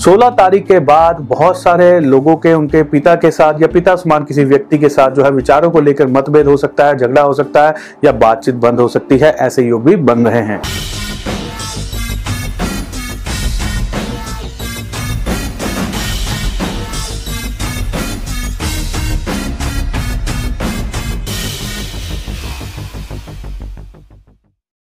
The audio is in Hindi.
16 तारीख के बाद बहुत सारे लोगों के, उनके पिता के साथ या पिता समान किसी व्यक्ति के साथ जो है विचारों को लेकर मतभेद हो सकता है, झगड़ा हो सकता है या बातचीत बंद हो सकती है, ऐसे योग भी बन रहे हैं।